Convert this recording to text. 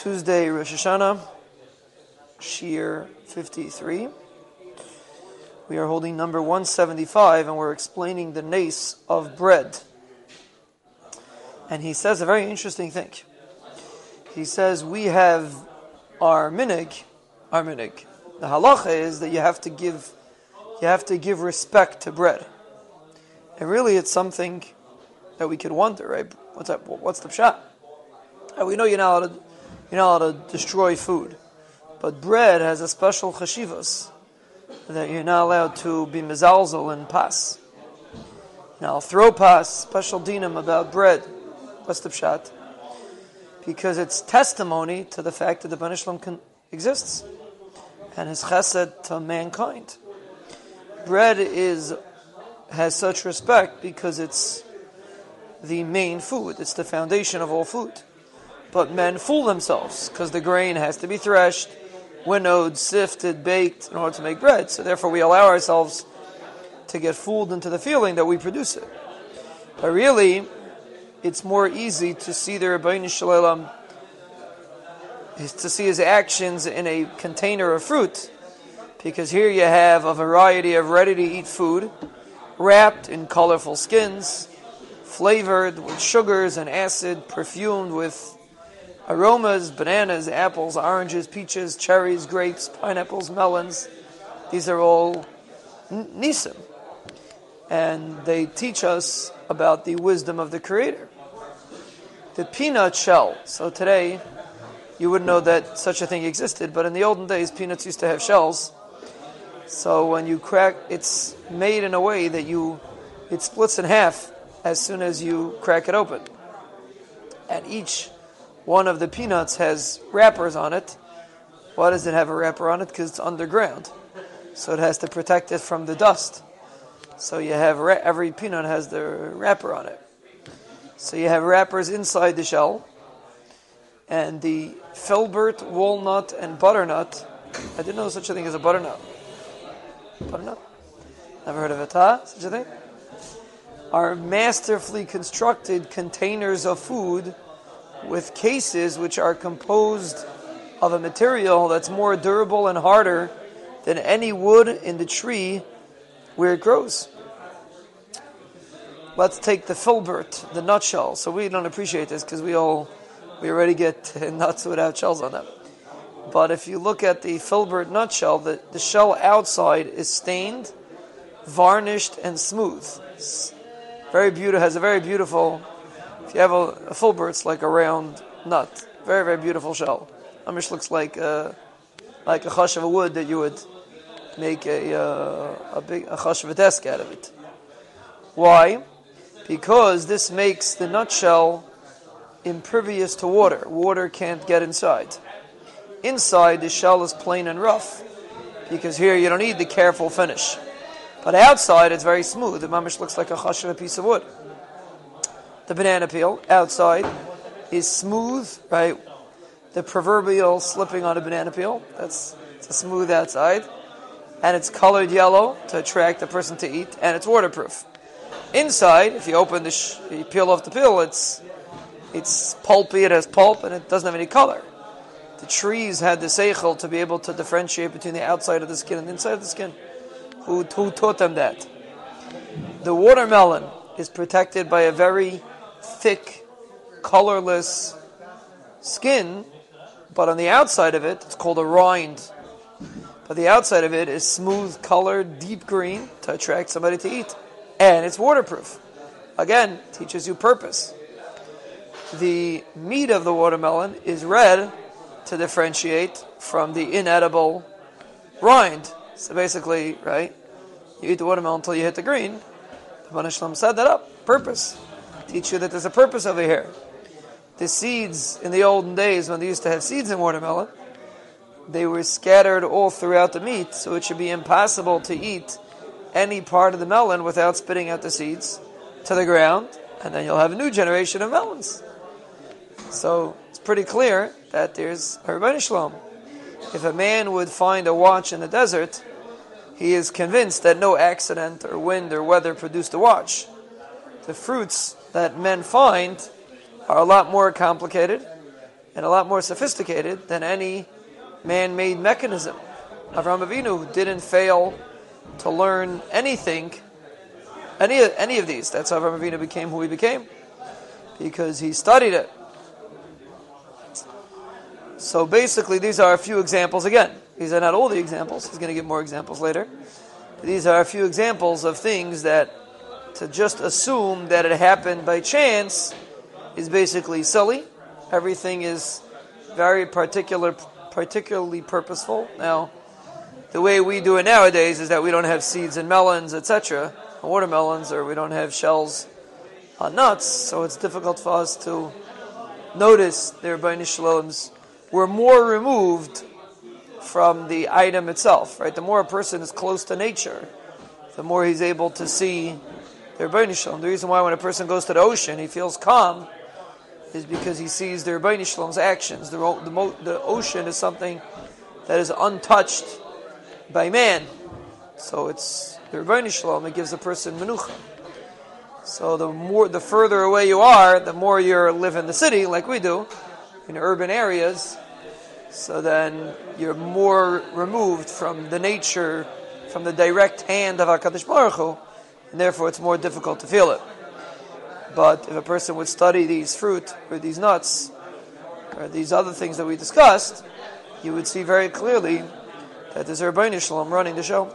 Tuesday, Rosh Hashanah, Shiur 53. We are holding number 175 and we're explaining the nace of bread. And he says a very interesting thing. He says, We have our minig, our minig. The halacha is that you have to give, you have to give respect to bread. And really, it's something that we could wonder, right? What's that? What's the pshat? We know you're not allowed to, you're not allowed to destroy food, but bread has a special chashivas that you're not allowed to be mezalzel and pas. Now, I'll throw pas, special dinam about bread. What's the pshat? Because it's testimony to the fact that the Banishlam exists and his chesed to mankind. Bread is has such respect because it's the main food. It's the foundation of all food. But men fool themselves because the grain has to be threshed, winnowed, sifted, baked in order to make bread. So therefore, we allow ourselves to get fooled into the feeling that we produce it. But really, it's more easy to see the Rabbeinu Shalom to see his actions in a container of fruit, because here you have a variety of ready to eat food, wrapped in colorful skins, flavored with sugars and acid, perfumed with aromas, bananas, apples, oranges, peaches, cherries, grapes, pineapples, melons. These are all nisim. And they teach us about the wisdom of the Creator. The peanut shell. So today, you wouldn't know that such a thing existed, but in the olden days, peanuts used to have shells. So when you crack, it's made in a way that you, it splits in half as soon as you crack it open. And each one of the peanuts has wrappers on it. Why does it have a wrapper on it? Because it's underground. So it has to protect it from the dust. So you have, every peanut has the wrapper on it. So you have wrappers inside the shell and the filbert, walnut, and butternut. I didn't know such a thing as a butternut. Butternut? Never heard of it, huh? Such a thing? Are masterfully constructed containers of food with cases which are composed of a material that's more durable and harder than any wood in the tree where it grows. Let's take the filbert, the nutshell. So we don't appreciate this because we all we already get nuts without shells on them. But if you look at the filbert nutshell, the, the shell outside is stained, varnished, and smooth. Very beautiful. Has a very beautiful. If you have a, a filbert, it's like a round nut. Very very beautiful shell. Mamish looks like a, like a chush of a wood that you would make a uh, a big a chush of a desk out of it. Why? Because this makes the nutshell impervious to water. Water can't get inside. Inside, the shell is plain and rough, because here you don't need the careful finish. But outside, it's very smooth. The mamish looks like a hush of a piece of wood. The banana peel outside is smooth, right? The proverbial slipping on a banana peel. That's it's a smooth outside, and it's colored yellow to attract the person to eat, and it's waterproof. Inside, if you open the, sh- you peel off the peel, it's it's pulpy, it has pulp, and it doesn't have any color. The trees had the seichel to be able to differentiate between the outside of the skin and the inside of the skin. Who, who taught them that? The watermelon is protected by a very thick, colorless skin, but on the outside of it, it's called a rind. But the outside of it is smooth colored, deep green to attract somebody to eat. And it's waterproof. Again, teaches you purpose the meat of the watermelon is red to differentiate from the inedible rind. So basically, right, you eat the watermelon until you hit the green. The Banishlam set that up. Purpose. Teach you that there's a purpose over here. The seeds in the olden days, when they used to have seeds in watermelon, they were scattered all throughout the meat, so it should be impossible to eat any part of the melon without spitting out the seeds to the ground, and then you'll have a new generation of melons. So it's pretty clear that there's a Rebbeinu Shalom. If a man would find a watch in the desert, he is convinced that no accident or wind or weather produced the watch. The fruits that men find are a lot more complicated, and a lot more sophisticated than any man-made mechanism. Avram Avinu didn't fail to learn anything, any any of these. That's how Avram Avinu became who he became, because he studied it. So basically, these are a few examples. Again, these are not all the examples. He's going to give more examples later. These are a few examples of things that to just assume that it happened by chance is basically silly. Everything is very particular, particularly purposeful. Now, the way we do it nowadays is that we don't have seeds in melons, etc., watermelons, or we don't have shells on nuts, so it's difficult for us to notice their Bnei Shalom's we're more removed from the item itself, right? The more a person is close to nature, the more he's able to see their Shalom. The reason why when a person goes to the ocean, he feels calm, is because he sees their Shalom's actions. The, the, the ocean is something that is untouched by man. So it's the Rebbeinu Shalom, it gives a person menucha. So the more, the further away you are, the more you live in the city, like we do, in urban areas, so then you're more removed from the nature, from the direct hand of HaKadosh Baruch Hu, and therefore it's more difficult to feel it. But if a person would study these fruit, or these nuts, or these other things that we discussed, you would see very clearly that there's a Rabbi Shalom running the show.